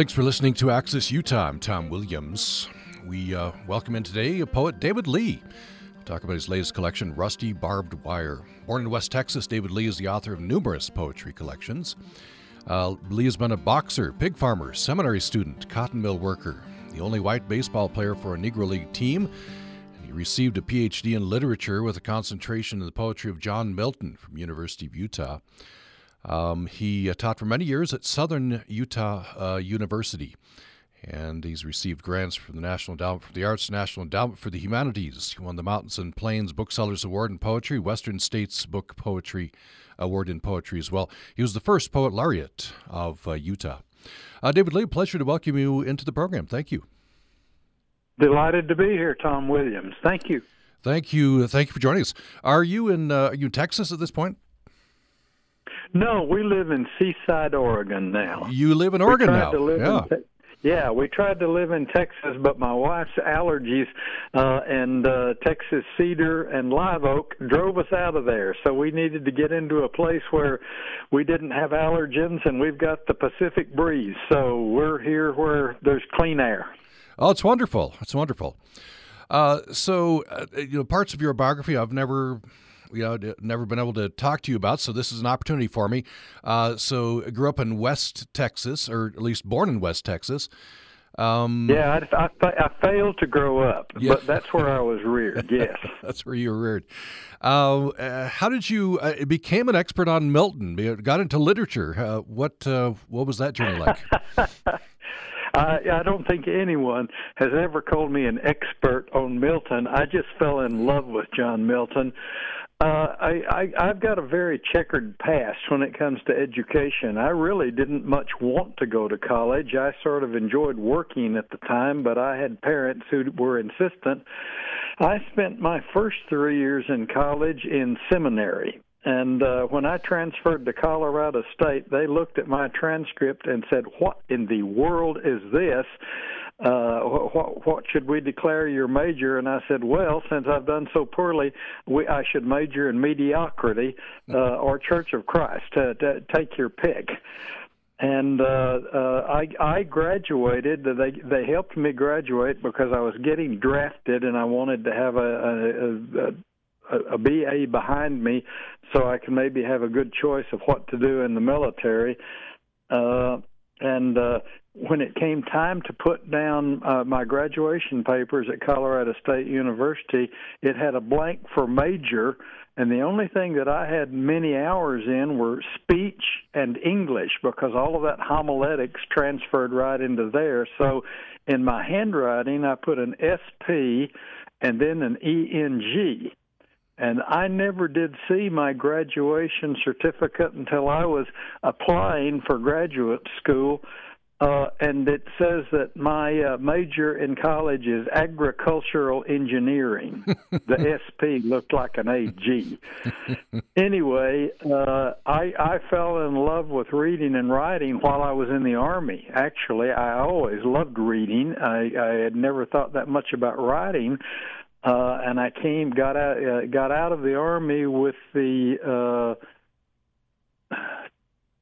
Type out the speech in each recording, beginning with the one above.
Thanks for listening to Access Utah. I'm Tom Williams. We uh, welcome in today a poet, David Lee. We'll talk about his latest collection, Rusty Barbed Wire. Born in West Texas, David Lee is the author of numerous poetry collections. Uh, Lee has been a boxer, pig farmer, seminary student, cotton mill worker, the only white baseball player for a Negro League team. And he received a PhD in literature with a concentration in the poetry of John Milton from University of Utah. Um, he uh, taught for many years at Southern Utah uh, University, and he's received grants from the National Endowment for the Arts, National Endowment for the Humanities. He won the Mountains and Plains Booksellers Award in Poetry, Western States Book Poetry Award in Poetry as well. He was the first poet laureate of uh, Utah. Uh, David Lee, pleasure to welcome you into the program. Thank you. Delighted to be here, Tom Williams. Thank you. Thank you. Thank you for joining us. Are you in? Uh, are you in Texas at this point? No, we live in Seaside, Oregon now. You live in Oregon now. yeah. Yeah, we tried to live in Texas, but my wife's allergies uh, and uh, Texas cedar and live oak drove us out of there. So we needed to get into a place where we didn't have allergens, and we've got the Pacific breeze. So we're here where there's clean air. Oh, it's wonderful! It's wonderful. Uh, so, uh, you know, parts of your biography I've never you know, never been able to talk to you about. So this is an opportunity for me. Uh, so I grew up in West Texas, or at least born in West Texas. Um, yeah, I, I, I, failed to grow up, yeah. but that's where I was reared. Yes, that's where you were reared. Uh, uh, how did you uh, became an expert on Milton? Got into literature. Uh, what uh, what was that journey like? I, I don't think anyone has ever called me an expert on Milton. I just fell in love with John Milton. Uh, I, I I've got a very checkered past when it comes to education. I really didn't much want to go to college. I sort of enjoyed working at the time, but I had parents who were insistent. I spent my first three years in college in seminary. And uh, when I transferred to Colorado State, they looked at my transcript and said, "What in the world is this?" Uh, what, what should we declare your major? And I said, well, since I've done so poorly, we, I should major in mediocrity uh, or Church of Christ. Uh, to take your pick. And uh, uh, I, I graduated. They they helped me graduate because I was getting drafted, and I wanted to have a, a, a, a BA behind me, so I can maybe have a good choice of what to do in the military. Uh, and uh, when it came time to put down uh, my graduation papers at Colorado State University, it had a blank for major, and the only thing that I had many hours in were speech and English because all of that homiletics transferred right into there. So in my handwriting, I put an SP and then an ENG. And I never did see my graduation certificate until I was applying for graduate school uh, and it says that my uh, major in college is agricultural engineering. the SP looked like an AG. anyway, uh, I, I fell in love with reading and writing while I was in the Army. Actually, I always loved reading. I, I had never thought that much about writing. Uh, and I came, got out, uh, got out of the army with the uh,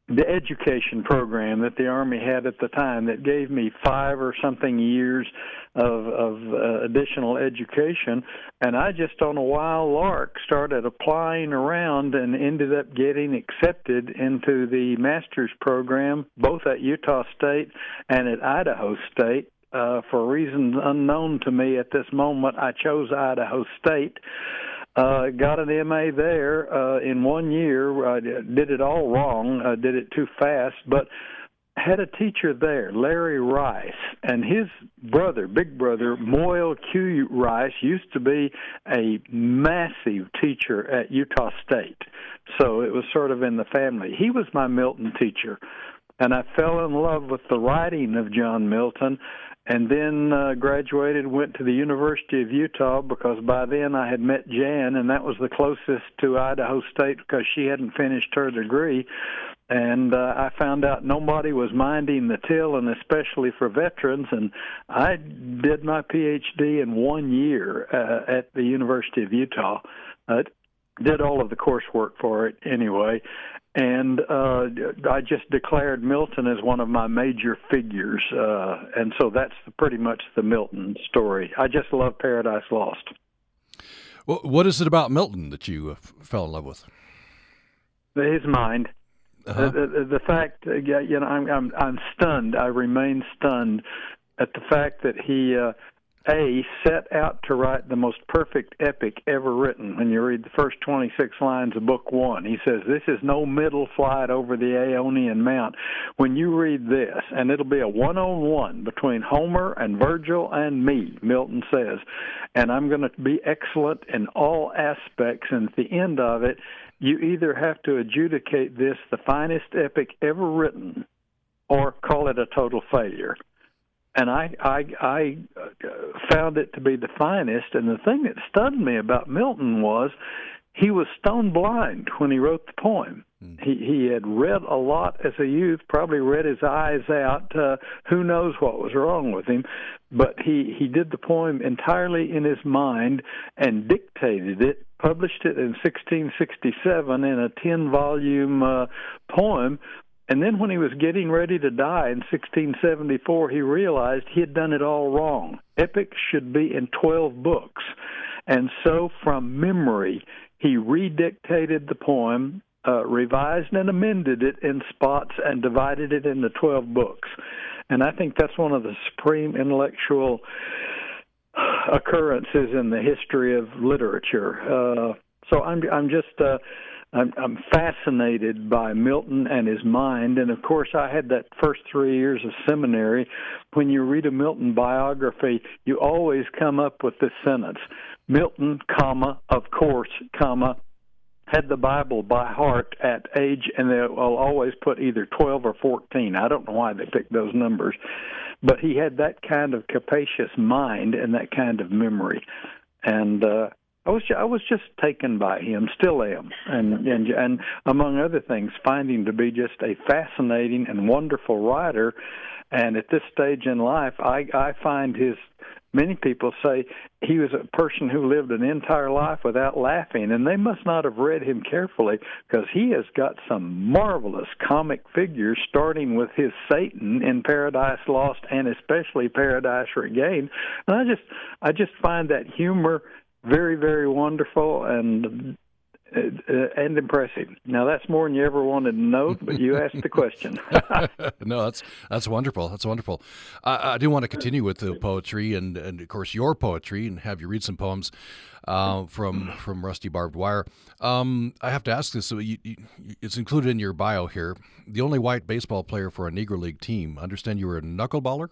the education program that the army had at the time that gave me five or something years of of uh, additional education. And I just on a wild lark started applying around and ended up getting accepted into the master's program both at Utah State and at Idaho State uh, for reasons unknown to me at this moment I chose Idaho State. uh, got an MA there uh, in one year. I did it all wrong. I did it too fast, but had a teacher there, Larry Rice, and his brother, big brother, Moyle Q. Rice, used to be a massive teacher at Utah State. So it was sort of in the family. He was my Milton teacher. And I fell in love with the writing of John Milton and then uh, graduated went to the university of utah because by then i had met jan and that was the closest to idaho state because she hadn't finished her degree. And uh, i found out nobody was minding the till and especially for veterans and i did my phd in one year uh, at the university of utah. Uh, did all of the coursework for it anyway, and uh, I just declared Milton as one of my major figures, uh, and so that's pretty much the Milton story. I just love Paradise Lost. Well, what is it about Milton that you uh, fell in love with? His mind. Uh-huh. The, the, the, fact, uh, you know, I'm, I'm I'm stunned. I remain stunned at the fact that he uh, a set out to write the most perfect epic ever written. When you read the first 26 lines of Book One, he says, This is no middle flight over the Aonian Mount. When you read this, and it'll be a one on one between Homer and Virgil and me, Milton says, and I'm going to be excellent in all aspects, and at the end of it, you either have to adjudicate this the finest epic ever written or call it a total failure and I I I uh, found it to be the finest. And the thing that stunned me about Milton was he was stone blind when he wrote the poem. Mm. He he had read a lot as a youth, probably read his eyes out. Uh, who knows what was wrong with him? But he he did the poem entirely in his mind and dictated it. Published it in 1667 in a 10 volume uh, poem and then when he was getting ready to die in 1674, he realized he had done it all wrong. Epics should be in 12 books. And so from memory, he redictated the poem, uh, revised and amended it in spots, and divided it into 12 books. And I think that's one of the supreme intellectual occurrences in the history of literature. Uh, so I'm I'm just uh, I'm, I'm fascinated by Milton and his mind. And of course, I had that first three years of seminary. When you read a Milton biography, you always come up with this sentence Milton, comma, of course, comma, had the Bible by heart at age, and they will always put either 12 or 14. I don't know why they picked those numbers, but he had that kind of capacious mind and that kind of memory. And uh, I was I was just taken by him, still am, and and and among other things, finding to be just a fascinating and wonderful writer. And at this stage in life, I I find his many people say he was a person who lived an entire life without laughing, and they must not have read him carefully because he has got some marvelous comic figures, starting with his Satan in Paradise Lost and especially Paradise Regained. And I just I just find that humor very, very wonderful and uh, and impressive. Now that's more than you ever wanted to know, but you asked the question. no, that's that's wonderful. That's wonderful. I, I, do want to continue with the poetry and, and of course your poetry and have you read some poems uh, from from Rusty Barbed Wire. Um, I have to ask this. So you, you, it's included in your bio here. The only white baseball player for a Negro League team. Understand you were a knuckleballer.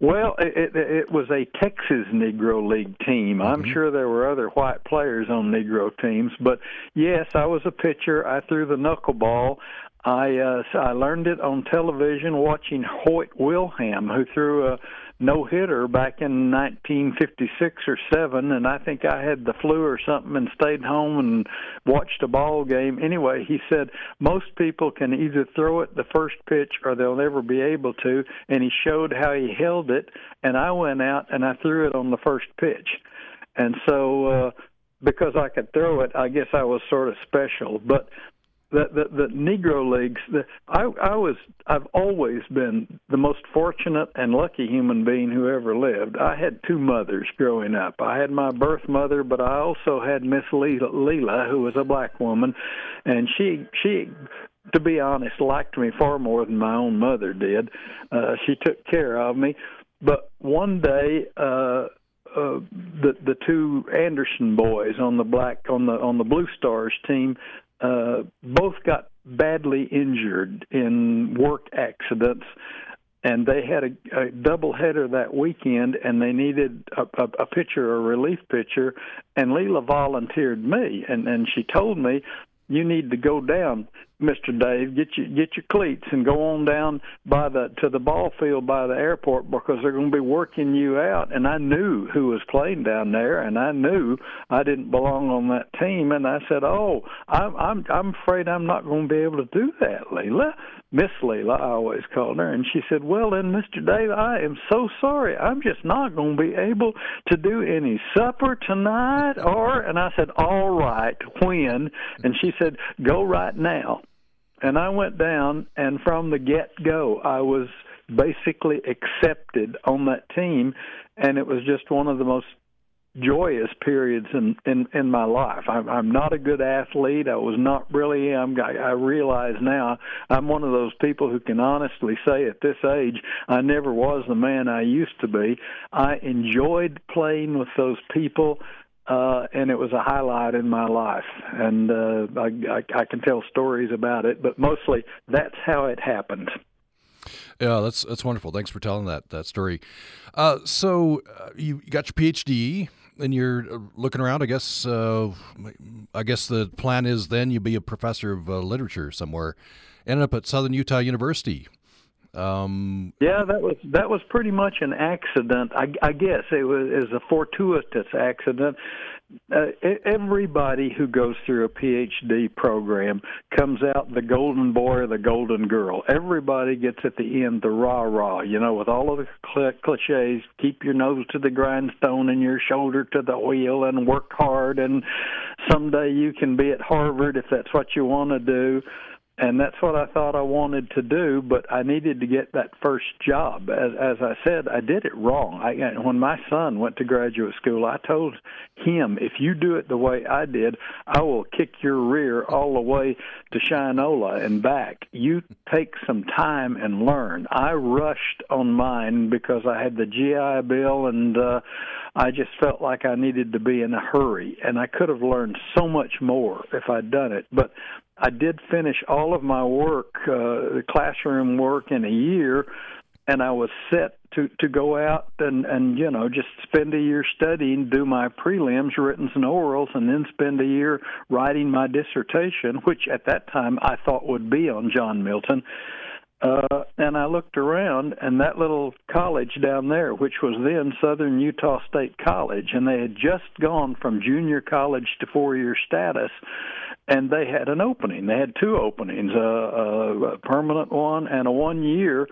Well, it, it, it was a Texas Negro League team. I'm mm-hmm. sure there were other white players on Negro teams, but yes, I was a pitcher. I threw the knuckleball. I uh, I learned it on television watching Hoyt Wilhelm, who threw a no hitter back in 1956 or 7 and I think I had the flu or something and stayed home and watched a ball game anyway he said most people can either throw it the first pitch or they'll never be able to and he showed how he held it and I went out and I threw it on the first pitch and so uh because I could throw it, I guess I was sort of special. But the the, Negro leagues. The, I I was I've always been the most fortunate and lucky human being who ever lived. I had two mothers growing up. I had my birth mother, but I also had Miss Leela, Leela who was a black woman, and she she to be honest, liked me far more than my own mother did. Uh, she took care of me. But one day, uh, uh, the the two Anderson boys on the black on the on the Blue Stars team uh, both got badly injured in work accidents, and they had a, a doubleheader that weekend, and they needed a, a, a pitcher, a relief pitcher, and Leela volunteered me, and and she told me you need to go down Mr. Dave, get your get your cleats and go on down by the to the ball field by the airport because they're going to be working you out." And I knew who was playing down there, and I knew I didn't belong on that team. And I said, "Oh, I'm I'm I'm afraid I'm not going to be able to do that, Leila." Miss Leila, I always called her, and she said, "Well, then, Mr. Dave, I am so sorry. I'm just not going to be able to do any supper tonight." Or, and I said, "All right, when?" And she said, "Go right now." And I went down, and from the get go, I was basically accepted on that team, and it was just one of the most joyous periods in in in my life. I'm I'm not a good athlete. I was not really. I'm I, I realize now I'm one of those people who can honestly say at this age I never was the man I used to be. I enjoyed playing with those people uh, and it was a highlight in my life. And uh, I, I, I can tell stories about it, but mostly that's how it happened. Yeah, that's that's wonderful. Thanks for telling that that story. Uh, so uh, you got your PhD, and you're uh, looking around. I guess uh, I guess the plan is then you'd be a professor of uh, literature somewhere. Ended up at Southern Utah University. Um, yeah, that was that was pretty much an accident. I, I guess it was, it was a fortuitous accident. Uh, everybody who goes through a PhD program comes out the golden boy or the golden girl. Everybody gets at the end the rah rah, you know, with all of the cl- cliches. Keep your nose to the grindstone and your shoulder to the wheel, and work hard. And someday you can be at Harvard if that's what you want to do and that's what I thought I wanted to do, but I needed to get that first job. As, as I said, I did it wrong. I, when my son went to graduate school, I told him, if you do it the way I did, I will kick your rear all the way to Shinola and back. You take some time and learn. I rushed on mine because I had the GI Bill and uh, I just felt like I needed to be in a hurry, and I could have learned so much more if I'd done it. But I did finish all of my work, uh, the classroom work, in a year, and I was set to to go out and and you know just spend a year studying, do my prelims, written and orals, and then spend a year writing my dissertation, which at that time I thought would be on John Milton. Uh, and I looked around, and that little college down there, which was then Southern Utah State College, and they had just gone from junior college to four year status, and they had an opening. They had two openings, a, a permanent one and a one year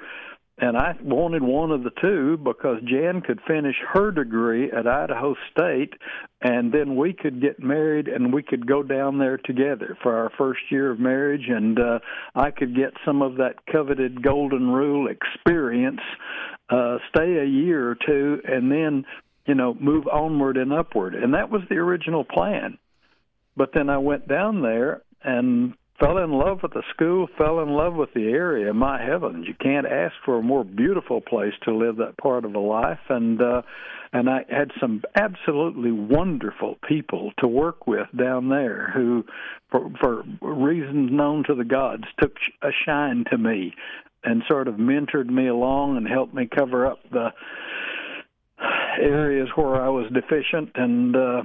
and I wanted one of the two because Jan could finish her degree at Idaho State, and then we could get married and we could go down there together for our first year of marriage, and uh, I could get some of that coveted Golden Rule experience, uh, stay a year or two, and then you know move onward and upward, and that was the original plan. But then I went down there and fell in love with the school, fell in love with the area. My heavens, you can't ask for a more beautiful place to live that part of a life. And uh, and I had some absolutely wonderful people to work with down there who, for, for reasons known to the gods, took a shine to me and sort of mentored me along and helped me cover up the areas where I was deficient and. uh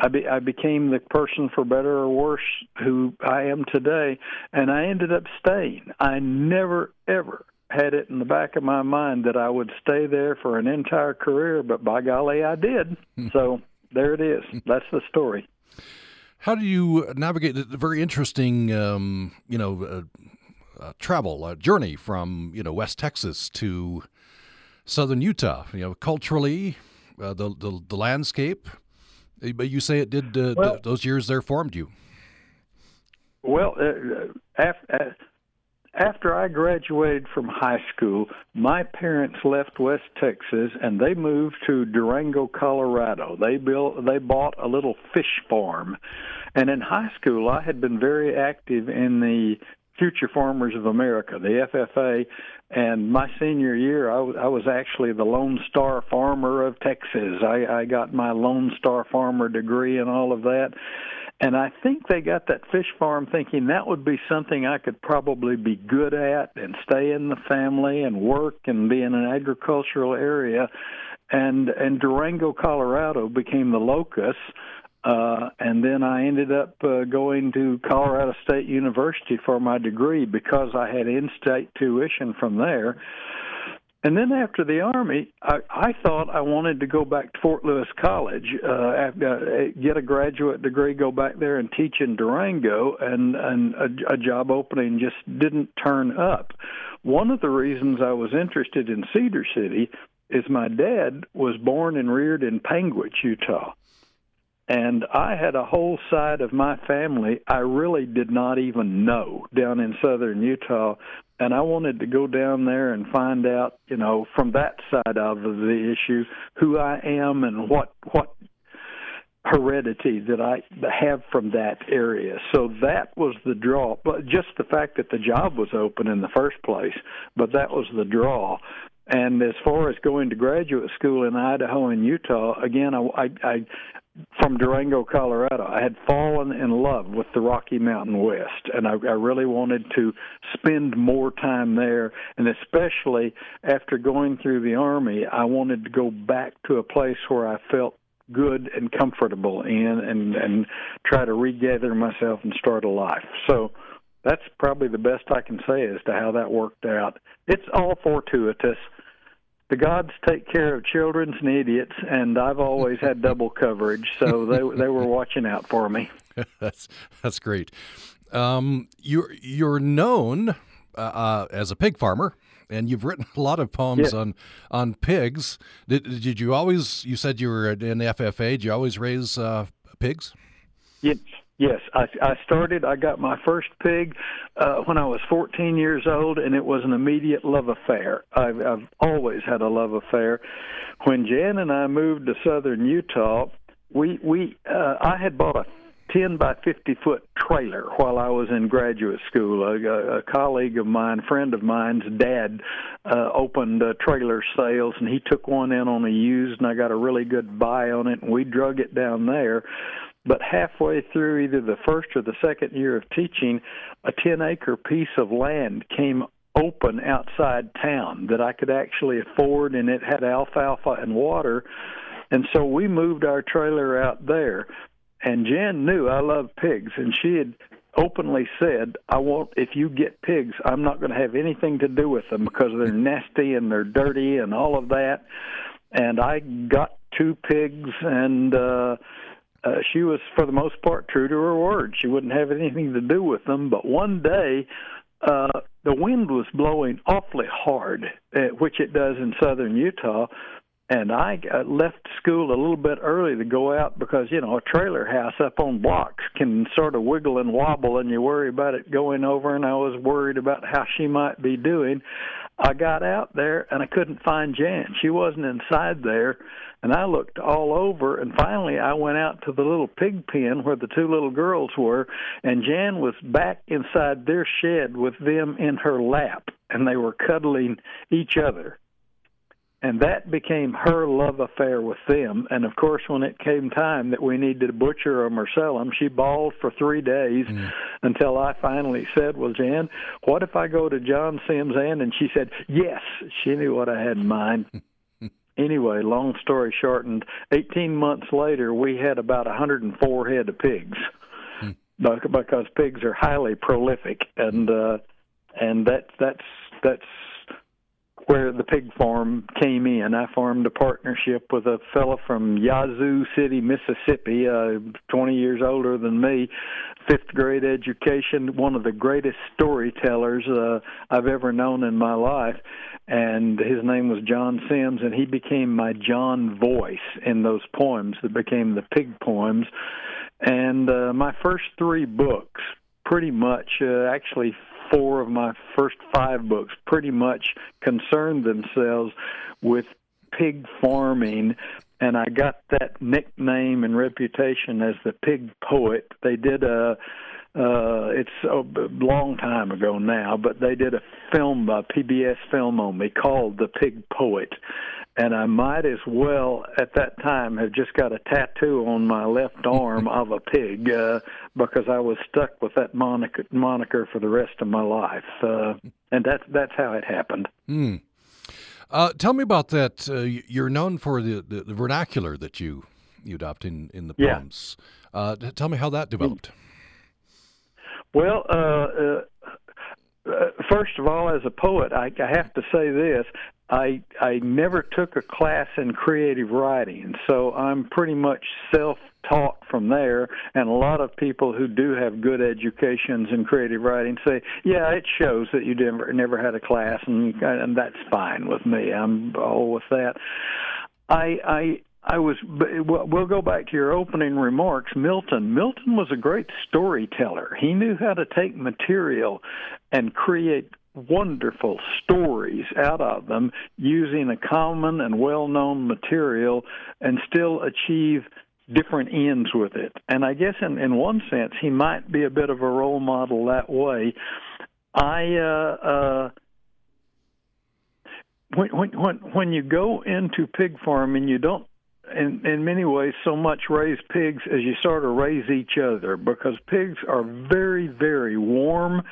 I, be, I became the person, for better or worse, who I am today, and I ended up staying. I never, ever had it in the back of my mind that I would stay there for an entire career, but by golly, I did. Hmm. so there it is. That's the story. How do you navigate the very interesting, um, you know, uh, uh, travel uh, journey from you know West Texas to Southern Utah? You know, culturally, uh, the, the the landscape, but you say it did. Uh, well, th- those years there formed you. Well, uh, after, uh, after I graduated from high school, my parents left West Texas and they moved to Durango, Colorado. They built, they bought a little fish farm, and in high school, I had been very active in the Future Farmers of America, the FFA, and my senior year, I, w- I was actually the Lone Star Farmer of Texas. I, I got my Lone Star Farmer degree and all of that. And I think they got that fish farm thinking that would be something I could probably be good at and stay in the family and work and be in an agricultural area. And and Durango, Colorado became the locus Uh, and then I ended up uh, going to Colorado State University for my degree because I had in-state tuition from there. And then after the Army, I, I thought I wanted to go back to Fort Lewis College, uh, uh, get a graduate degree, go back there and teach in Durango, and, and a, a job opening just didn't turn up. One of the reasons I was interested in Cedar City is my dad was born and reared in Panguitch, Utah. And I had a whole side of my family I really did not even know down in southern Utah and I wanted to go down there and find out, you know, from that side of the issue, who I am and what what heredity that I have from that area. So that was the draw. But just the fact that the job was open in the first place, but that was the draw. And as far as going to graduate school in Idaho and Utah, again, I, I, I from Durango, Colorado. I had fallen in love with the Rocky Mountain West, and I, I really wanted to spend more time there. And especially after going through the Army, I wanted to go back to a place where I felt good and comfortable in, and and try to regather myself and start a life. So. That's probably the best I can say as to how that worked out. It's all fortuitous the gods take care of children and idiots, and I've always had double coverage, so they they were watching out for me. that's that's great. Um, you're you're known uh, uh, as a pig farmer, and you've written a lot of poems on on pigs. Did did you always? You said you were in the FFA. Did you always raise uh, pigs? Yes, Yes, I, I started. I got my first pig uh, when I was 14 years old, and it was an immediate love affair. I've, I've always had a love affair. When Jan and I moved to southern Utah, we we uh, I had bought a 10 by 50 foot trailer while I was in graduate school. A, a colleague of mine, friend of mine's dad, uh, opened uh, trailer sales, and he took one in on a used, and I got a really good buy on it, and we drug it down there but halfway through either the first or the second year of teaching, a 10 acre piece of land came open outside town that I could actually afford, and it had alfalfa and water. And so we moved our trailer out there. And Jan knew I loved pigs, and she had openly said, "I want if you get pigs, I'm not going to have anything to do with them because they're nasty and they're dirty and all of that." And I got two pigs, and uh, uh, she was for the most part true to her word. She wouldn't have anything to do with them. But one day, uh, the wind was blowing awfully hard, uh, which it does in southern Utah. And I uh, left school a little bit early to go out because you know a trailer house up on blocks can sort of wiggle and wobble, and you worry about it going over. And I was worried about how she might be doing. I got out there and I couldn't find Jan. She wasn't inside there and I looked all over, and finally I went out to the little pig pen where the two little girls were, and Jan was back inside their shed with them in her lap, and they were cuddling each other. And that became her love affair with them. And of course, when it came time that we needed to butcher them or sell them, she bawled for three days mm. until I finally said, Well, Jan, what if I go to John Sims Inn? And she said, Yes. She knew what I had in mind. anyway, long story shortened, 18 months later, we had about 104 head of pigs hmm. because pigs are highly prolific, and uh, and that that's that's where the pig farm came in. I formed a partnership with a fellow from Yazoo City, Mississippi, uh, 20 years older than me, fifth grade education, one of the greatest storytellers uh, I've ever known in my life. And his name was John Sims, and he became my John voice in those poems that became the pig poems. And uh, my first three books, pretty much, uh, actually four of my first five books pretty much concerned themselves with pig farming and I got that nickname and reputation as the pig poet. They did a uh it's a long time ago now, but they did a film, a PBS film on me called The Pig Poet and I might as well at that time have just got a tattoo on my left arm of a pig uh, because I was stuck with that moniker, moniker for the rest of my life, uh, and that's that's how it happened. Mm. Uh, tell me about that. Uh, you're known for the, the, the, vernacular that you you adopt in, in the Yeah. poems. Uh, t- tell me how that developed. Well, uh, uh, uh, first of all, as a poet, I, I have to say this: I I never took a class in creative writing, so I'm pretty much self-taught from there. And a lot of people who do have good educations in creative writing say, "Yeah, it shows that you never never had a class," and and that's fine with me. I'm all with that. I I I was. We'll we'll go back to your opening remarks. Milton. Milton was a great storyteller. He knew how to take material and create wonderful stories out of them using a common and well-known material and still achieve different ends with it. And I guess in in one sense he might be a bit of a role model that way. I uh uh when when when when you go into pig farming you don't in in many ways so much raise pigs as you sort of raise each other because pigs are very very warm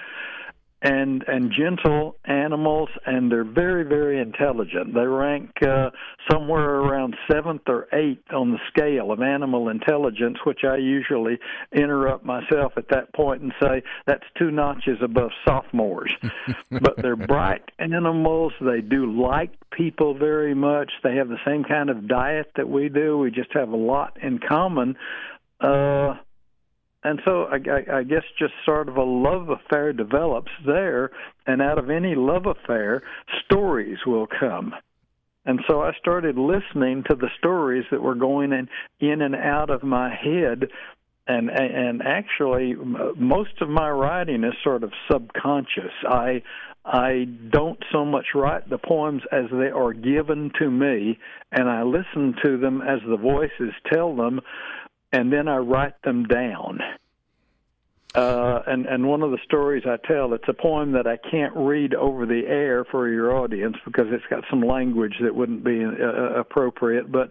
and and gentle animals and they're very very intelligent. They rank uh, somewhere around seventh or eighth on the scale of animal intelligence which i usually interrupt myself at that point and say that's two notches above sophomores. But they're bright animals. They do like people very much. They have the same kind of diet that we do. We just have a lot in common. Uh and so I, I, I guess just sort of a love affair develops there, and out of any love affair, stories will come. And so I started listening to the stories that were going in, in and out of my head, and and actually most of my writing is sort of subconscious. I I don't so much write the poems as they are given to me, and I listen to them as the voices tell them and then I write them down. Uh, and and one of the stories I tell, it's a poem that I can't read over the air for your audience because it's got some language that wouldn't be uh, appropriate. But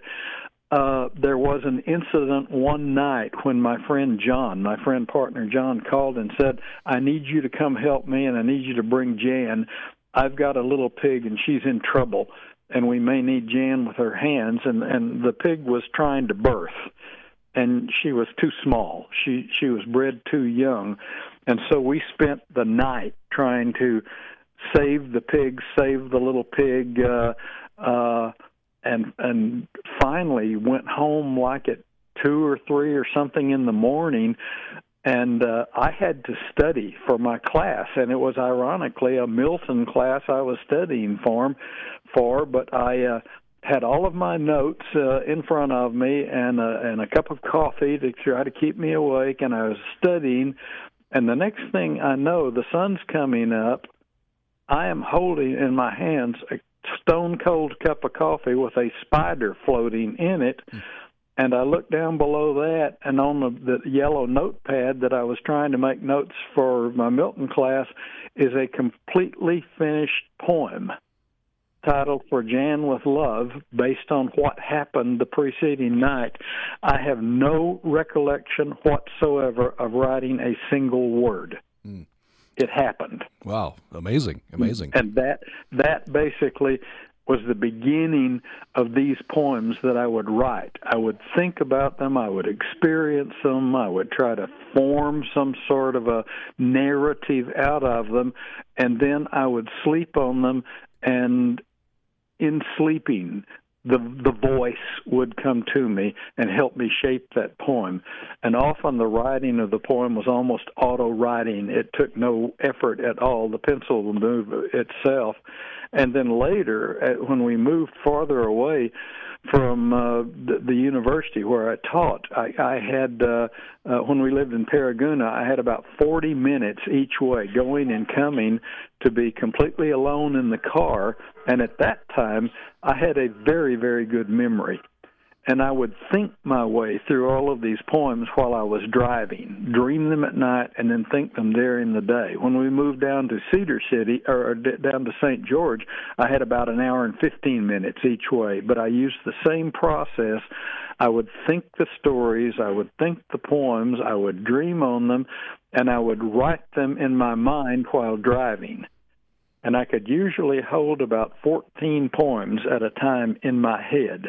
uh, there was an incident one night when my friend John, my friend partner John, called and said, "I need you to come help me, and I need you to bring Jan. I've got a little pig, and she's in trouble, and we may need Jan with her hands." And and the pig was trying to birth and she was too small. She she was bred too young, and so we spent the night trying to save the pig, save the little pig, uh, uh, and and finally went home like at two or three or something in the morning. And uh, I had to study for my class, and it was ironically a Milton class I was studying for, for. But I uh, had all of my notes uh, in front of me and uh, and a cup of coffee to try to keep me awake and I was studying. And the next thing I know the sun's coming up. I am holding in my hands a stone cold cup of coffee with a spider floating in it. And I look down below that and on the, the yellow notepad that I was trying to make notes for my Milton class is a completely finished poem titled For Jan with Love, based on what happened the preceding night, I have no recollection whatsoever of writing a single word. Mm. It happened. Wow, amazing, amazing. And that that basically was the beginning of these poems that I would write. I would think about them, I would experience them, I would try to form some sort of a narrative out of them, and then I would sleep on them and in sleeping the the voice would come to me and help me shape that poem. And often the writing of the poem was almost auto writing it took no effort at all. The pencil would move itself. And then later when we moved farther away from uh, the, the university where I taught. I, I had uh, uh, when we lived in Paragonah, I had about 40 minutes each way, going and coming, to be completely alone in the car. And at that time, I had a very, very good memory and I would think my way through all of these poems while I was driving, dream them at night, and then think them during the day. When we moved down to Cedar City or down to St. George, I had about an hour and 15 minutes each way, but I used the same process. I would think the stories, I would think the poems, I would dream on them, and I would write them in my mind while driving. And I could usually hold about 14 poems at a time in my head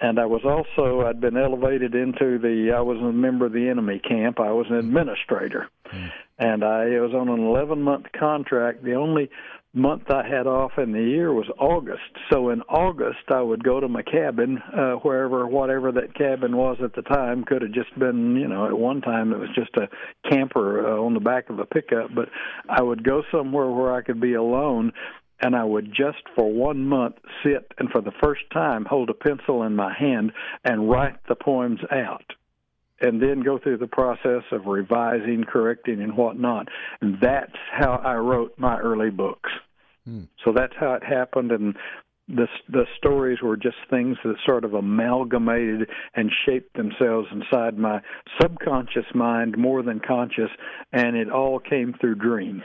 and I was also I'd been elevated into the I was a member of the enemy camp. I was an administrator, mm. and I was on an 11 month contract. The only month I had off in the year was August. So in August, I would go to my cabin, uh, wherever, whatever that cabin was at the time. Could have just been, you know, at one time it was just a camper uh, on the back of a pickup. But I would go somewhere where I could be alone, and I would just for one month sit and for the first time hold a pencil in my hand and write the poems out and then go through the process of revising, correcting, and whatnot. And that's how I wrote my early books. Hmm. So that's how it happened, and the the stories were just things that sort of amalgamated and shaped themselves inside my subconscious mind more than conscious, and it all came through dream.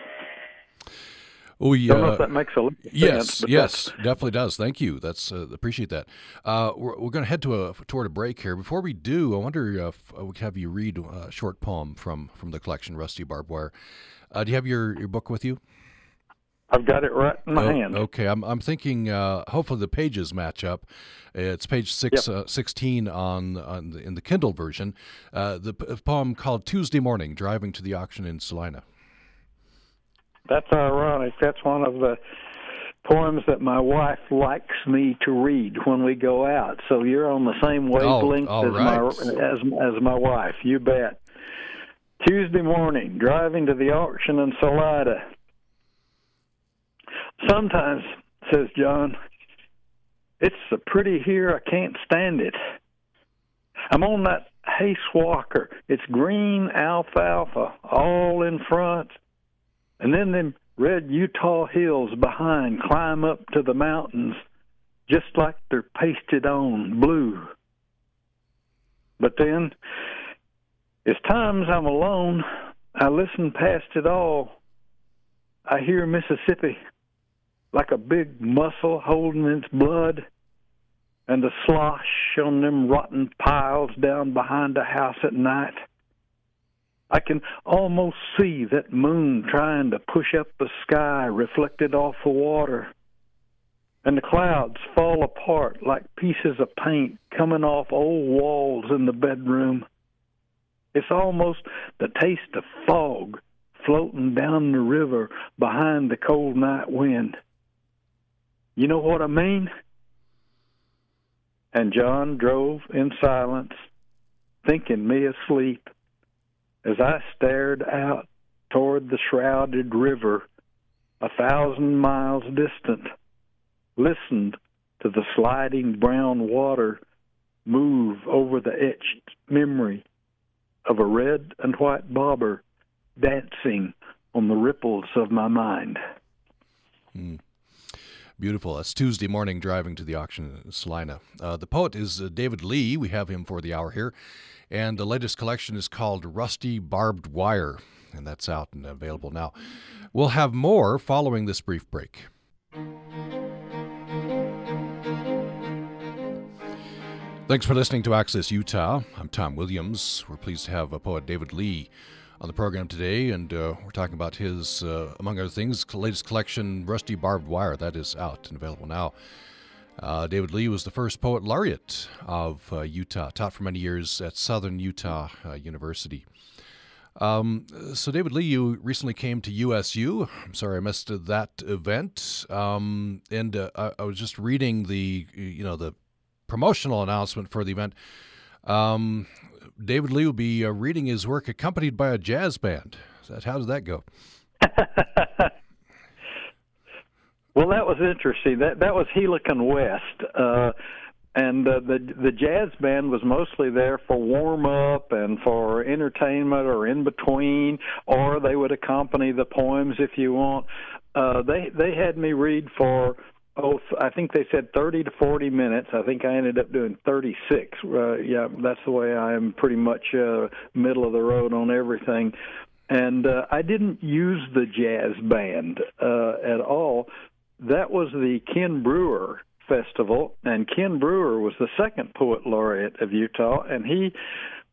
We, Don't know if uh, that makes a yes, sense. yes, definitely does. Thank you. That's uh, appreciate that. Uh, we're, we're going to head to a toward a break here. Before we do, I wonder if we could have you read a short poem from from the collection, Rusty Barbed Wire. Uh, do you have your, your book with you? I've got it right in my oh, hand. Okay, I'm I'm thinking. Uh, hopefully the pages match up. It's page six, yep. uh, 16 on on the, in the Kindle version. Uh, the poem called Tuesday Morning, driving to the auction in Salina. That's ironic. That's one of the poems that my wife likes me to read when we go out. So you're on the same oh, wavelength oh, as right. my as as my wife. You bet. Tuesday morning, driving to the auction in Salina. Sometimes, says John, it's so pretty here I can't stand it. I'm on that hay swacker. It's green alfalfa all in front and then them red Utah hills behind climb up to the mountains just like they're pasted on blue. But then, as times I'm alone, I listen past it all. I hear Mississippi like a big muscle holding its blood, and the slosh on them rotten piles down behind the house at night. I can almost see that moon trying to push up the sky reflected off the water. And the clouds fall apart like pieces of paint coming off old walls in the bedroom. It's almost the taste of fog floating down the river behind the cold night wind. You know what I mean? And John drove in silence, thinking me asleep as I stared out toward the shrouded river a thousand miles distant, listened to the sliding brown water move over the etched memory of a red and white bobber dancing on the ripples of my mind. Mm. Beautiful. It's Tuesday morning driving to the auction in Salina. Uh, the poet is uh, David Lee. We have him for the hour here. And the latest collection is called Rusty Barbed Wire, and that's out and available now. We'll have more following this brief break. Thanks for listening to Access Utah. I'm Tom Williams. We're pleased to have a poet David Lee on the program today, and uh, we're talking about his, uh, among other things, latest collection, Rusty Barbed Wire. That is out and available now. Uh, David Lee was the first poet laureate of uh, Utah, taught for many years at Southern Utah uh, University. Um, so, David Lee, you recently came to USU. I'm sorry I missed that event. Um, and uh, I, I, was just reading the, you know, the promotional announcement for the event. Um, David Lee will be uh, reading his work accompanied by a jazz band. That, how did that go? Well, that was interesting. That that was Helicon West, uh, and uh, the the jazz band was mostly there for warm up and for entertainment or in between, or they would accompany the poems if you want. Uh, they they had me read for oh I think they said 30 to 40 minutes. I think I ended up doing 36. Uh, yeah, that's the way I am. Pretty much uh, middle of the road on everything and uh, I didn't use the jazz band uh, at all that was the Ken Brewer Festival, and Ken Brewer was the second poet laureate of Utah, and he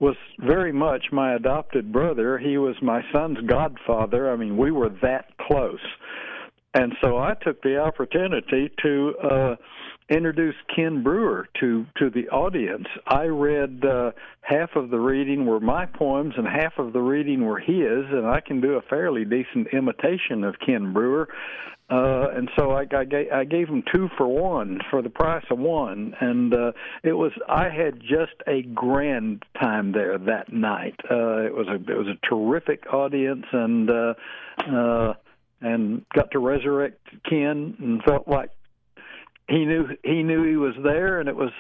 was very much my adopted brother. He was my son's godfather. I mean, we were that close. And so I took the opportunity to uh, introduced Ken Brewer to to the audience. I read uh, half of the reading were my poems, and half of the reading were his, and I can do a fairly decent imitation of Ken Brewer. Uh, and so I, I, gave, I gave him two for one for the price of one, and uh, it was I had just a grand time there that night. Uh, it was a it was a terrific audience, and uh, uh, and got to resurrect Ken, and felt like he knew he knew he was there, and it was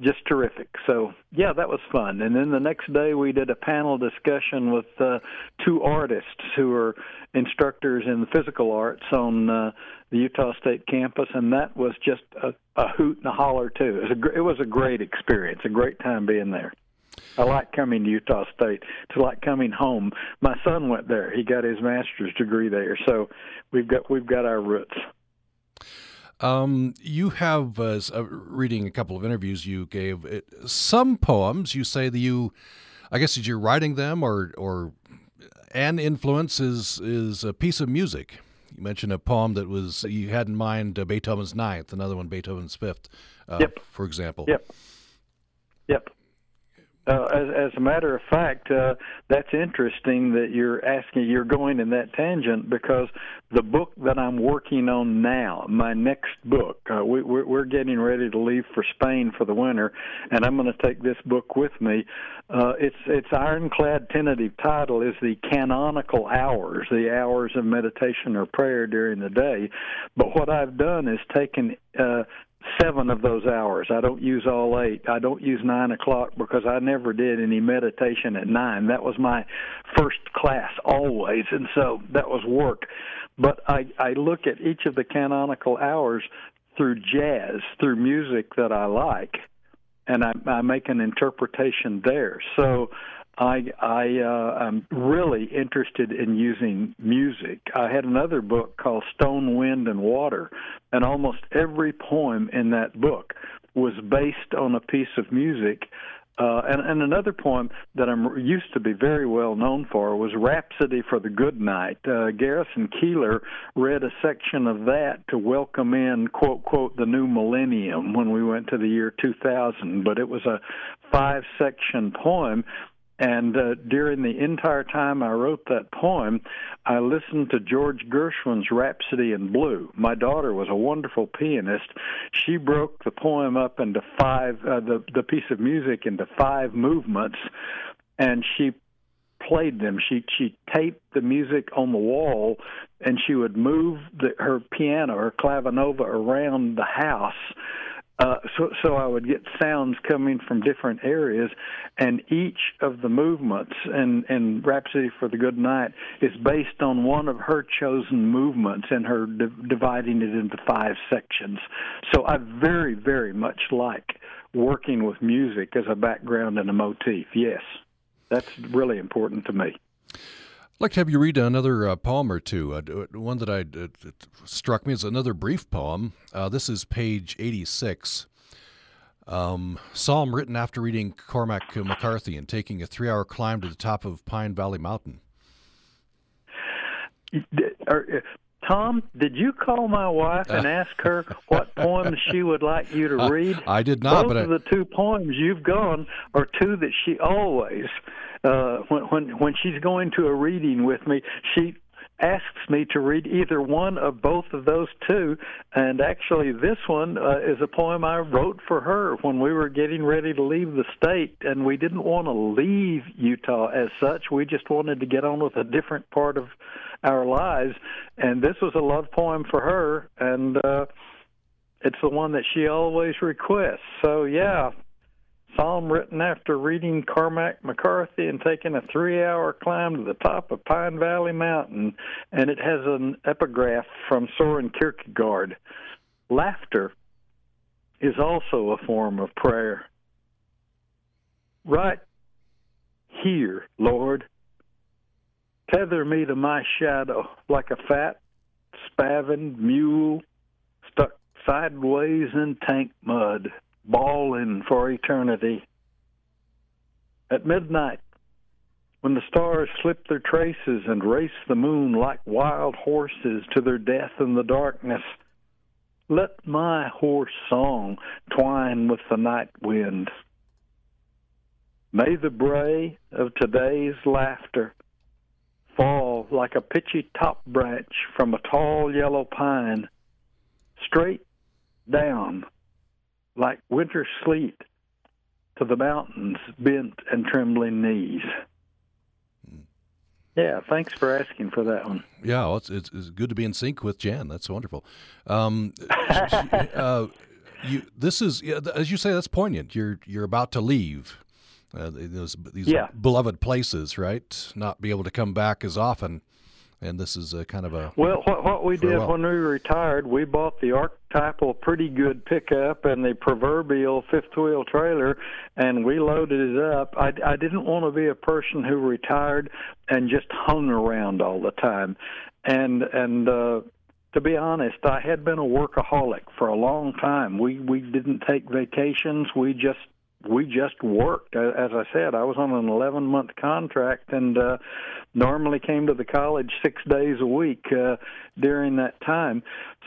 just terrific. So yeah, that was fun. And then the next day we did a panel discussion with uh, two artists who are instructors in the physical arts on uh, the Utah State campus, and that was just a, a hoot and a holler too. It was a it was a great experience, a great time being there. I like coming to Utah State. It's like coming home. My son went there. He got his master's degree there, so we've got we've got our roots. Um, you have, uh, uh, reading a couple of interviews you gave, it, some poems you say that you, I guess, as you're writing them, or or an influence is is a piece of music. You mentioned a poem that was you had in mind uh, Beethoven's Ninth, another one Beethoven's Fifth, uh, yep. for example. Yep. Yep. Uh, as, as a matter of fact, uh, that's interesting that you're asking, you're going in that tangent because the book that I'm working on now, my next book, uh, we, we're, we're getting ready to leave for Spain for the winter, and I'm going to take this book with me. Uh, its its ironclad tentative title is the Canonical Hours, the hours of meditation or prayer during the day. But what I've done is taken uh, seven of those hours. I don't use all eight. I don't use nine o'clock because I never did any meditation at nine. That was my first class always, and so that was work. But I, I look at each of the canonical hours through jazz, through music that I like, and I, I make an interpretation there. So I I uh, am really interested in using music. I had another book called Stone, Wind, and Water, and almost every poem in that book was based on a piece of music. Uh, and, and another poem that I'm used to be very well known for was Rhapsody for the Good Night. Uh, Garrison Keillor read a section of that to welcome in, quote, quote, the new millennium when we went to the year 2000. But it was a five section poem and uh, during the entire time I wrote that poem, I listened to George Gershwin's Rhapsody in Blue. My daughter was a wonderful pianist. She broke the poem up into five, uh, the the piece of music into five movements, and she played them. She she taped the music on the wall, and she would move the, her piano, her clavinova, around the house uh, so, so I would get sounds coming from different areas, and each of the movements in, in Rhapsody for the Good Night is based on one of her chosen movements and her di- dividing it into five sections. So I very, very much like working with music as a background and a motif. Yes, that's really important to me. I'd like to have you read another uh, poem or two. Uh, one that I uh, struck me as another brief poem. Uh, this is page 86. Um, psalm written after reading Cormac McCarthy and taking a three hour climb to the top of Pine Valley Mountain. Uh, Tom, did you call my wife and ask her what poems she would like you to read? I did not. Both but of I... the two poems you've gone are two that she always uh, when when when she's going to a reading with me, she asks me to read either one of both of those two. And actually, this one uh, is a poem I wrote for her when we were getting ready to leave the state, and we didn't want to leave Utah as such. We just wanted to get on with a different part of our lives. And this was a love poem for her, and uh, it's the one that she always requests. So, yeah, Psalm written after reading Cormac McCarthy and taking a three hour climb to the top of Pine Valley Mountain. And it has an epigraph from Soren Kierkegaard Laughter is also a form of prayer. Right here, Lord, tether me to my shadow like a fat, spavined mule stuck sideways in tank mud bawling for eternity. At midnight, when the stars slip their traces and race the moon like wild horses to their death in the darkness, let my hoarse song twine with the night wind. May the bray of today's laughter fall like a pitchy top branch from a tall yellow pine, straight down like winter sleet to the mountain's bent and trembling knees. Yeah, thanks for asking for that one. Yeah, well, it's, it's, it's good to be in sync with Jan. That's wonderful. Um, uh, you, this is, as you say, that's poignant. You're you're about to leave uh, those, these yeah. beloved places, right? Not be able to come back as often. And this is a kind of a well. What, what we did when we retired, we bought the archetypal pretty good pickup and the proverbial fifth wheel trailer, and we loaded it up. I, I didn't want to be a person who retired and just hung around all the time, and and. uh to be honest, I had been a workaholic for a long time. We we didn't take vacations. We just we just worked. As I said, I was on an 11 month contract and uh, normally came to the college six days a week uh, during that time.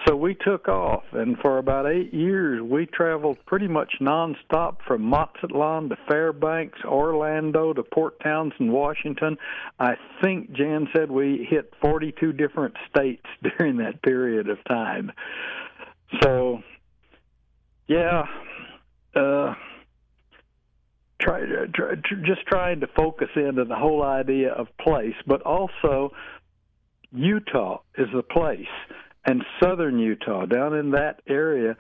So we took off, and for about eight years, we traveled pretty much nonstop from Mazatlan to Fairbanks, Orlando to Port Townsend, Washington. I think Jan said we hit 42 different states during that period of time. So, yeah. Uh, try, try, just trying to focus into the whole idea of place, but also Utah is the place, and southern Utah, down in that area,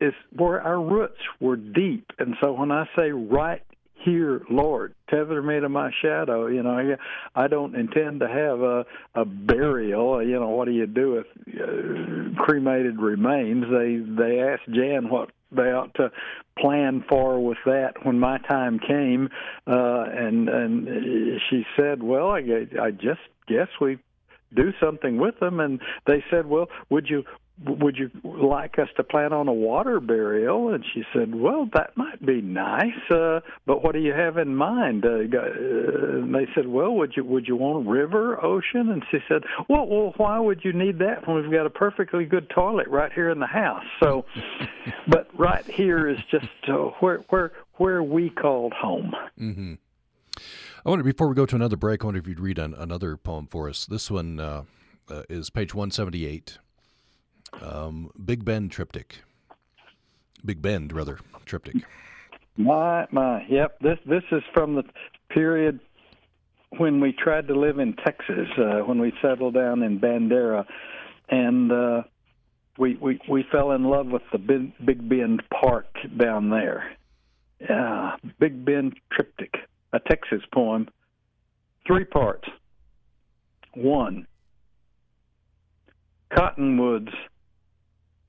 is where our roots were deep. And so when I say right here, Lord, tether me to my shadow. You know, I don't intend to have a a burial. You know, what do you do with uh, cremated remains? They they asked Jan what they ought to plan for with that when my time came, uh, and and she said, "Well, I I just guess we do something with them." And they said, "Well, would you would you like us to plan on a water burial? And she said, well, that might be nice, uh, but what do you have in mind? Uh, uh, and they said, well, would you would you want a river, ocean? And she said, well, well, why would you need that when we've got a perfectly good toilet right here in the house? So, but right here is just uh, where where where we called home. Mm-hmm. I wonder before we go to another break, I wonder if you'd read an, another poem for us. This one uh, uh, is page one seventy eight. Um, Big Bend triptych. Big Bend, rather, triptych. My, my, yep. This this is from the period when we tried to live in Texas, uh, when we settled down in Bandera, and uh, we we we fell in love with the Big, Big Bend Park down there. Yeah, Big Bend triptych, a Texas poem, three parts. One, cottonwoods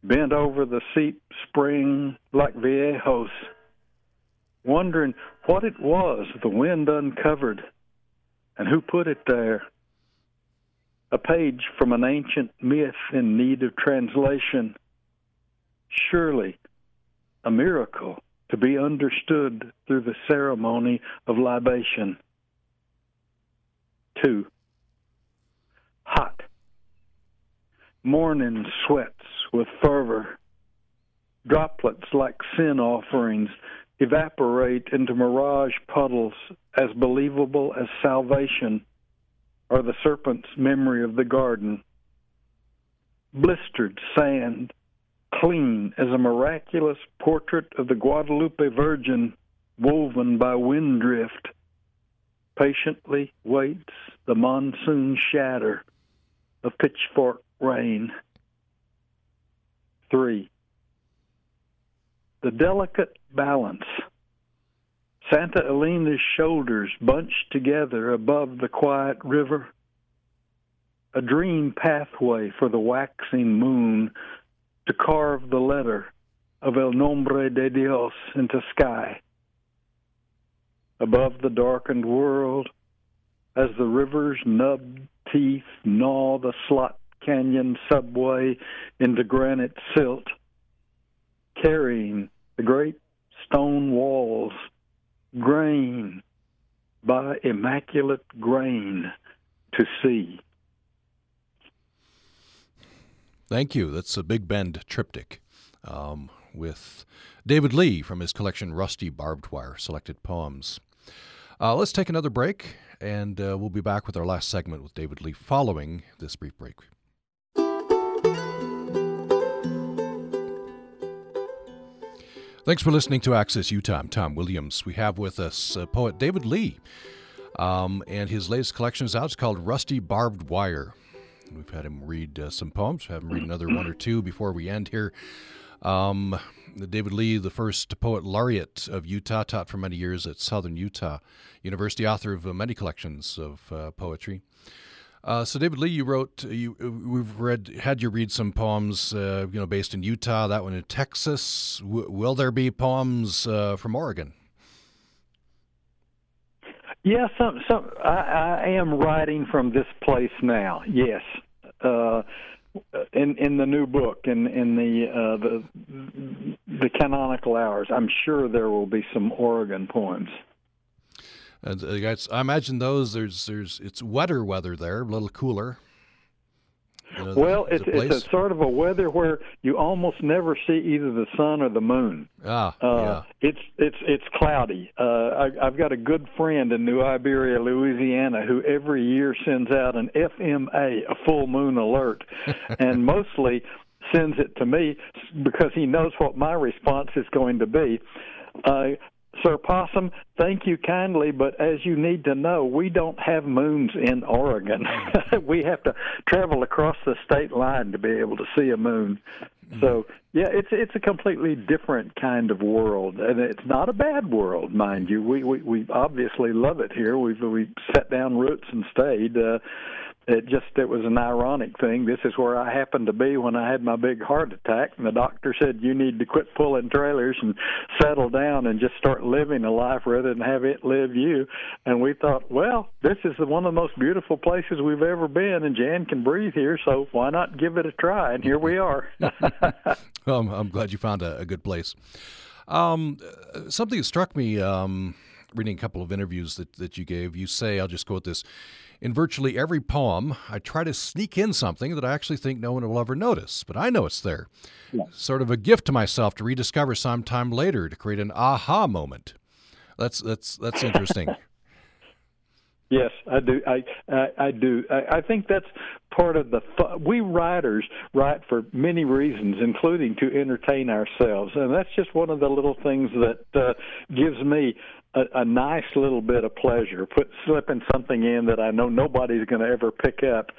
bent over the seep spring like viejos, wondering what it was the wind uncovered and who put it there. A page from an ancient myth in need of translation. Surely a miracle to be understood through the ceremony of libation. Two, hot morning sweats with fervor. Droplets like sin offerings evaporate into mirage puddles as believable as salvation or the serpent's memory of the garden. Blistered sand, clean as a miraculous portrait of the Guadalupe Virgin woven by wind drift, patiently waits the monsoon shatter of pitchfork rain. Three, the delicate balance. Santa Elena's shoulders bunched together above the quiet river. A dream pathway for the waxing moon to carve the letter of El Nombre de Dios into sky. Above the darkened world, as the river's nubbed teeth gnaw the slot Canyon subway into granite silt, carrying the great stone walls, grain by immaculate grain to sea. Thank you. That's a Big Bend triptych um, with David Lee from his collection Rusty Barbed Wire Selected Poems. Uh, let's take another break, and uh, we'll be back with our last segment with David Lee following this brief break. Thanks for listening to Access Utah. I'm Tom Williams. We have with us uh, poet David Lee, um, and his latest collection is out. It's called Rusty Barbed Wire. We've had him read uh, some poems. We'll have him read another one or two before we end here. Um, David Lee, the first poet laureate of Utah, taught for many years at Southern Utah University, author of uh, many collections of uh, poetry. Uh, so, David Lee, you wrote. You we've read had you read some poems, uh, you know, based in Utah. That one in Texas. W- will there be poems uh, from Oregon? Yeah, some some. I, I, am writing from this place now. Yes, uh, in in the new book, in in the uh, the the canonical hours. I'm sure there will be some Oregon poems. And uh, I imagine those there's there's it's wetter weather there, a little cooler. You know, well, it's it's a sort of a weather where you almost never see either the sun or the moon. Ah, uh, yeah. It's it's it's cloudy. Uh, I, I've got a good friend in New Iberia, Louisiana, who every year sends out an FMA, a full moon alert, and mostly sends it to me because he knows what my response is going to be. Uh, Sir Possum, thank you kindly, but as you need to know, we don't have moons in Oregon. we have to travel across the state line to be able to see a moon. Mm-hmm. So, yeah, it's it's a completely different kind of world, and it's not a bad world, mind you. We we, we obviously love it here. We've we set down roots and stayed. Uh, it just it was an ironic thing. This is where I happened to be when I had my big heart attack, and the doctor said you need to quit pulling trailers and settle down and just start living a life rather than have it live you. And we thought, well, this is one of the most beautiful places we've ever been, and Jan can breathe here, so why not give it a try? And here we are. well, I'm, I'm, glad you found a, a good place. Um, something that struck me um, reading a couple of interviews that, that you gave. You say, I'll just quote this in virtually every poem, I try to sneak in something that I actually think no one will ever notice, but I know it's there. Yeah. Sort of a gift to myself to rediscover sometime later to create an aha moment. That's that's that's interesting. Yes, I do. I I, I do. I, I think that's part of the. Fu- we writers write for many reasons, including to entertain ourselves, and that's just one of the little things that uh, gives me a, a nice little bit of pleasure. Put slipping something in that I know nobody's going to ever pick up,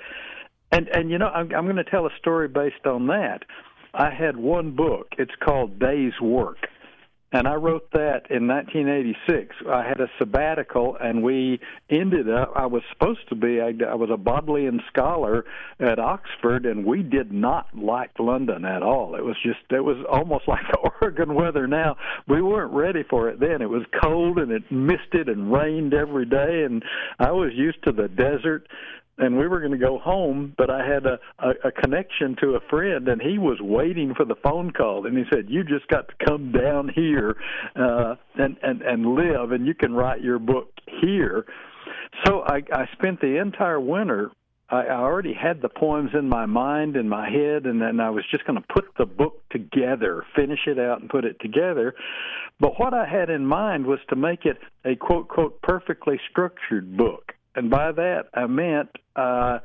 and and you know I'm, I'm going to tell a story based on that. I had one book. It's called Day's Work and I wrote that in 1986. I had a sabbatical, and we ended up. I was supposed to be. I, I was a Bodleian scholar at Oxford, and we did not like London at all. It was just. It was almost like the Oregon weather now. We weren't ready for it then. It was cold, and it misted and rained every day, and I was used to the desert and we were going to go home, but I had a, a, a connection to a friend, and he was waiting for the phone call, and he said, "You just got to come down here uh, and and and live, and you can write your book here." So I, I spent the entire winter. I, I already had the poems in my mind, in my head, and then I was just going to put the book together, finish it out, and put it together. But what I had in mind was to make it a quote quote perfectly structured book and by that I meant, uh,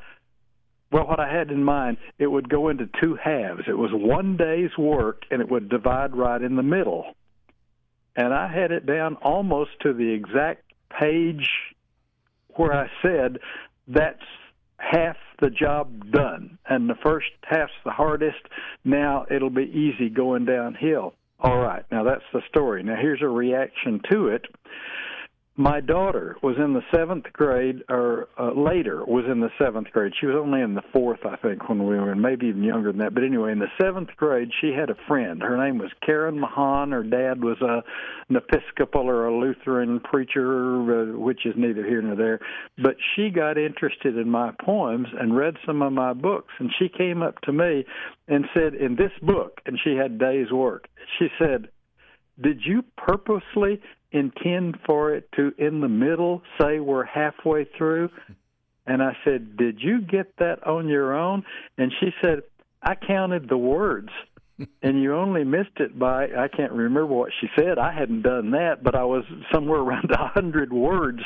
well, what I had in mind, it would go into two halves. It was one day's work, and it would divide right in the middle. And I had it down almost to the exact page where I said, that's half the job done, and the first half's the hardest. Now it'll be easy going downhill. All right, now that's the story. Now here's a reaction to it my daughter was in the seventh grade, or uh, later was in the seventh grade. She was only in the fourth, I think, when we were, in, maybe even younger than that. But anyway, in the seventh grade, she had a friend. Her name was Karen Mahan. Her dad was a, an Episcopal or a Lutheran preacher, uh, which is neither here nor there. But she got interested in my poems and read some of my books. And she came up to me and said, "In this book," and she had days' work. She said, "Did you purposely?" Intend for it to, in the middle, say we're halfway through? And I said, Did you get that on your own? And she said, I counted the words and you only missed it by I can't remember what she said. I hadn't done that, but I was somewhere around a hundred words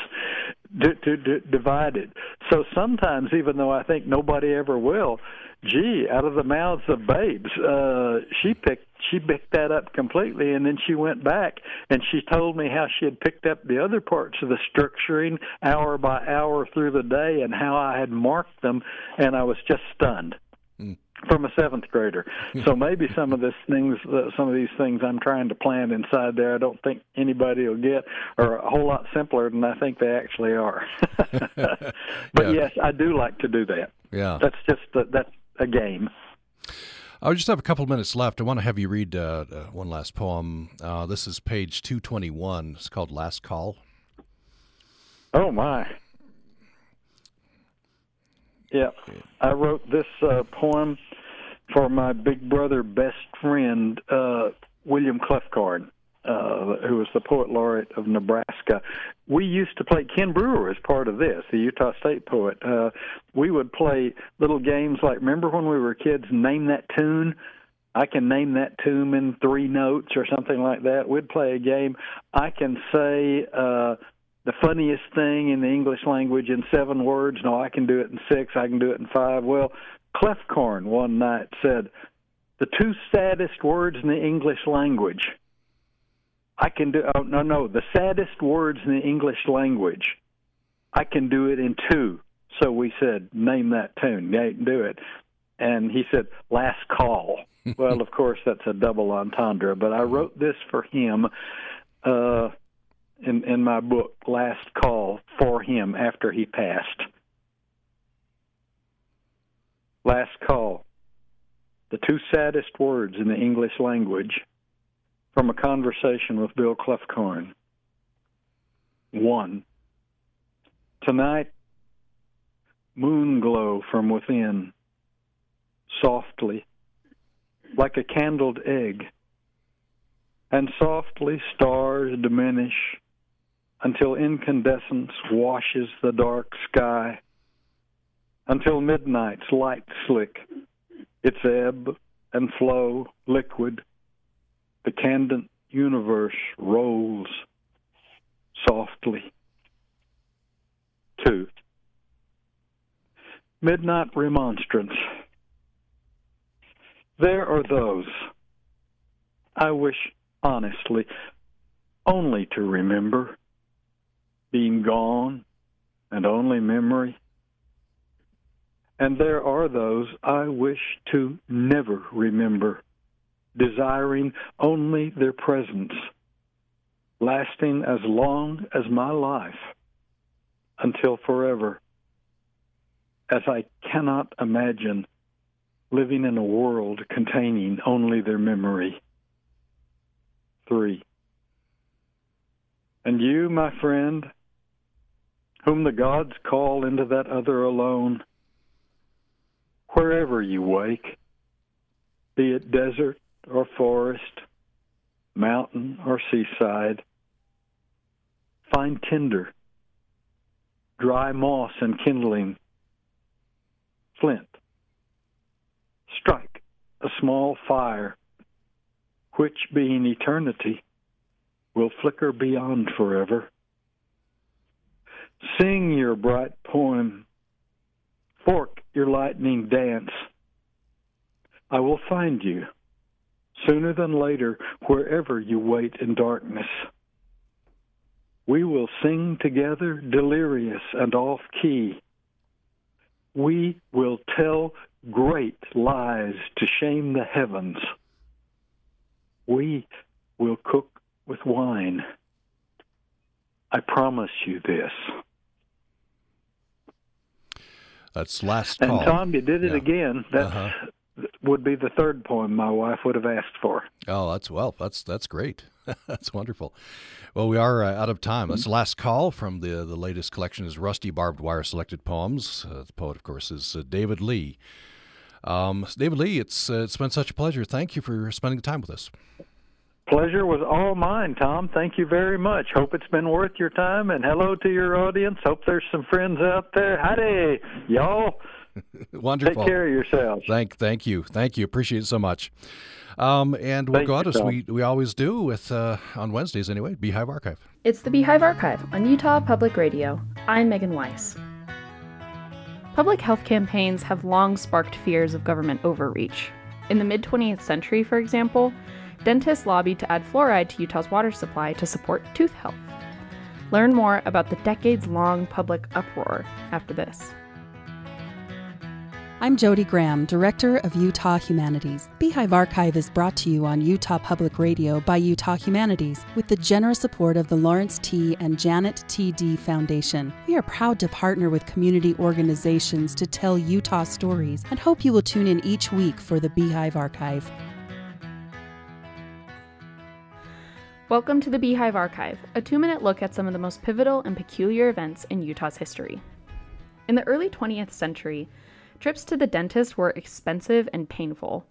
d- d- d- divided. So sometimes, even though I think nobody ever will, gee, out of the mouths of babes, uh, she picked she picked that up completely, and then she went back and she told me how she had picked up the other parts of the structuring hour by hour through the day, and how I had marked them, and I was just stunned from a seventh grader. So maybe some of this things, uh, some of these things I'm trying to plant inside there, I don't think anybody will get, are a whole lot simpler than I think they actually are. but yeah. yes, I do like to do that. Yeah, that's just a, that's a game. I just have a couple of minutes left. I want to have you read uh, uh, one last poem. Uh, this is page 221. It's called Last Call. Oh, my. Yeah, I wrote this uh, poem for my big brother, best friend, uh, William Kloefkorn, uh, who was the poet laureate of Nebraska. We used to play. Ken Brewer as part of this, the Utah State poet. Uh, we would play little games like remember when we were kids, name that tune. I can name that tune in three notes or something like that. We'd play a game. I can say. Uh, the funniest thing in the English language in seven words. No, I can do it in six. I can do it in five. Well, Kloefkorn one night said, the two saddest words in the English language. I can do, oh, no, no, the saddest words in the English language. I can do it in two. So we said, name that tune. Yeah, do it. And he said, last call. well, of course, that's a double entendre, but I wrote this for him. Uh, in, in my book, Last Call, for him after he passed. Last Call, the two saddest words in the English language from a conversation with Bill Kloefkorn. One, tonight, moon glow from within, softly, like a candled egg, and softly stars diminish until incandescence washes the dark sky, until midnight's light slick, its ebb and flow liquid, the candent universe rolls softly. Two. Midnight Remonstrance. There are those, I wish honestly, only to remember being gone and only memory. And there are those I wish to never remember, desiring only their presence, lasting as long as my life, until forever, as I cannot imagine living in a world containing only their memory. Three. And you, my friend, whom the gods call into that other alone. Wherever you wake, be it desert or forest, mountain or seaside, find tinder, dry moss and kindling, flint. Strike a small fire, which, being eternity, will flicker beyond forever. Sing your bright poem, fork your lightning dance. I will find you sooner than later wherever you wait in darkness. We will sing together, delirious and off key. We will tell great lies to shame the heavens. We will cook with wine. I promise you this. That's last call. And Tom, you did it yeah. again. That uh-huh. would be the third poem my wife would have asked for. Oh, that's well. That's that's great. that's wonderful. Well, we are uh, out of time. That's the last call from the the latest collection is Rusty Barbed Wire Selected Poems. Uh, the poet, of course, is uh, David Lee. Um, David Lee, it's uh, it's been such a pleasure. Thank you for spending the time with us. Pleasure was all mine, Tom. Thank you very much. Hope it's been worth your time, and hello to your audience. Hope there's some friends out there. Howdy, y'all. Wonderful. Take care of yourselves. Thank, thank you, thank you. Appreciate it so much. Um, and we'll Thank go out as we we always do with uh, on Wednesdays anyway. Beehive Archive. It's the Beehive Archive on Utah Public Radio. I'm Megan Weiss. Public health campaigns have long sparked fears of government overreach. In the mid 20th century, for example, dentists lobbied to add fluoride to Utah's water supply to support tooth health. Learn more about the decades long public uproar after this. I'm Jody Graham, Director of Utah Humanities. Beehive Archive is brought to you on Utah Public Radio by Utah Humanities with the generous support of the Lawrence T. and Janet T. Dee Foundation. We are proud to partner with community organizations to tell Utah stories and hope you will tune in each week for the Beehive Archive. Welcome to the Beehive Archive, a two minute look at some of the most pivotal and peculiar events in Utah's history. In the early 20th century, trips to the dentist were expensive and painful.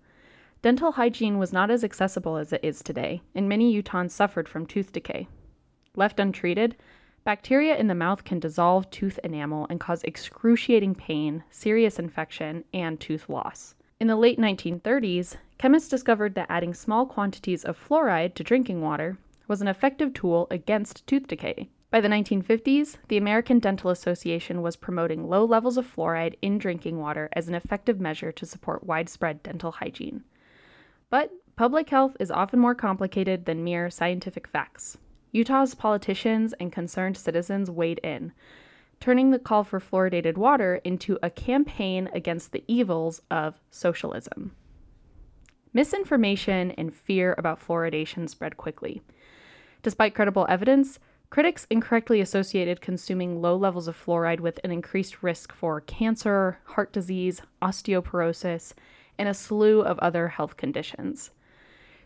Dental hygiene was not as accessible as it is today, and many Utahns suffered from tooth decay. Left untreated, bacteria in the mouth can dissolve tooth enamel and cause excruciating pain, serious infection, and tooth loss. In the late 1930s, chemists discovered that adding small quantities of fluoride to drinking water was an effective tool against tooth decay. By the 1950s, the American Dental Association was promoting low levels of fluoride in drinking water as an effective measure to support widespread dental hygiene. But public health is often more complicated than mere scientific facts. Utah's politicians and concerned citizens weighed in, turning the call for fluoridated water into a campaign against the evils of socialism. Misinformation and fear about fluoridation spread quickly. Despite credible evidence, critics incorrectly associated consuming low levels of fluoride with an increased risk for cancer, heart disease, osteoporosis, and a slew of other health conditions.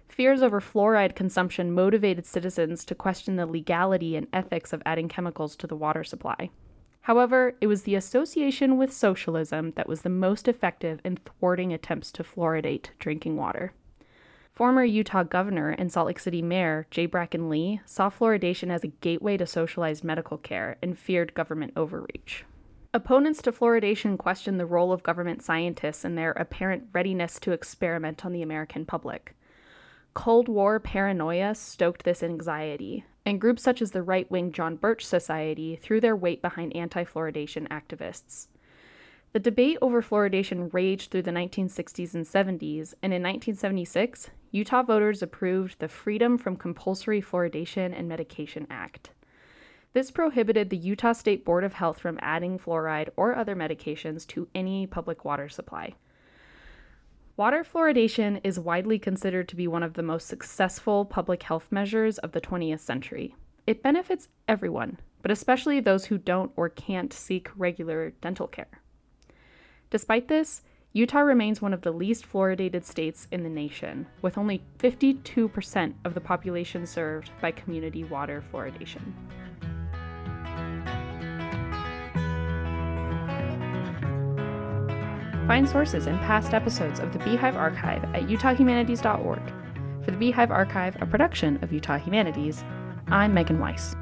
Fears over fluoride consumption motivated citizens to question the legality and ethics of adding chemicals to the water supply. However, it was the association with socialism that was the most effective in thwarting attempts to fluoridate drinking water. Former Utah governor and Salt Lake City mayor J. Bracken Lee saw fluoridation as a gateway to socialized medical care and feared government overreach. Opponents to fluoridation questioned the role of government scientists and their apparent readiness to experiment on the American public. Cold War paranoia stoked this anxiety, and groups such as the right wing John Birch Society threw their weight behind anti fluoridation activists. The debate over fluoridation raged through the 1960s and 70s, and in 1976, Utah voters approved the Freedom from Compulsory Fluoridation and Medication Act. This prohibited the Utah State Board of Health from adding fluoride or other medications to any public water supply. Water fluoridation is widely considered to be one of the most successful public health measures of the 20th century. It benefits everyone, but especially those who don't or can't seek regular dental care. Despite this, Utah remains one of the least fluoridated states in the nation, with only 52% of the population served by community water fluoridation. Find sources and past episodes of the Beehive Archive at utahhumanities.org. For the Beehive Archive, a production of Utah Humanities, I'm Megan Weiss.